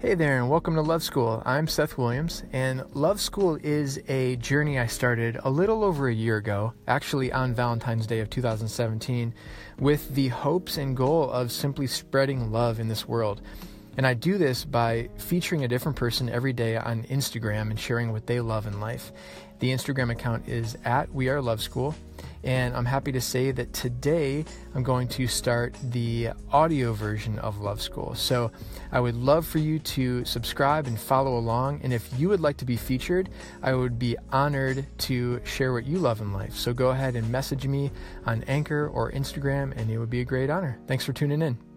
Hey there, and welcome to Love School. I'm Seth Williams, and Love School is a journey I started a little over a year ago, actually on Valentine's Day of 2017, with the hopes and goal of simply spreading love in this world. And I do this by featuring a different person every day on Instagram and sharing what they love in life. The Instagram account is at We Are Love School. And I'm happy to say that today I'm going to start the audio version of Love School. So I would love for you to subscribe and follow along. And if you would like to be featured, I would be honored to share what you love in life. So go ahead and message me on Anchor or Instagram, and it would be a great honor. Thanks for tuning in.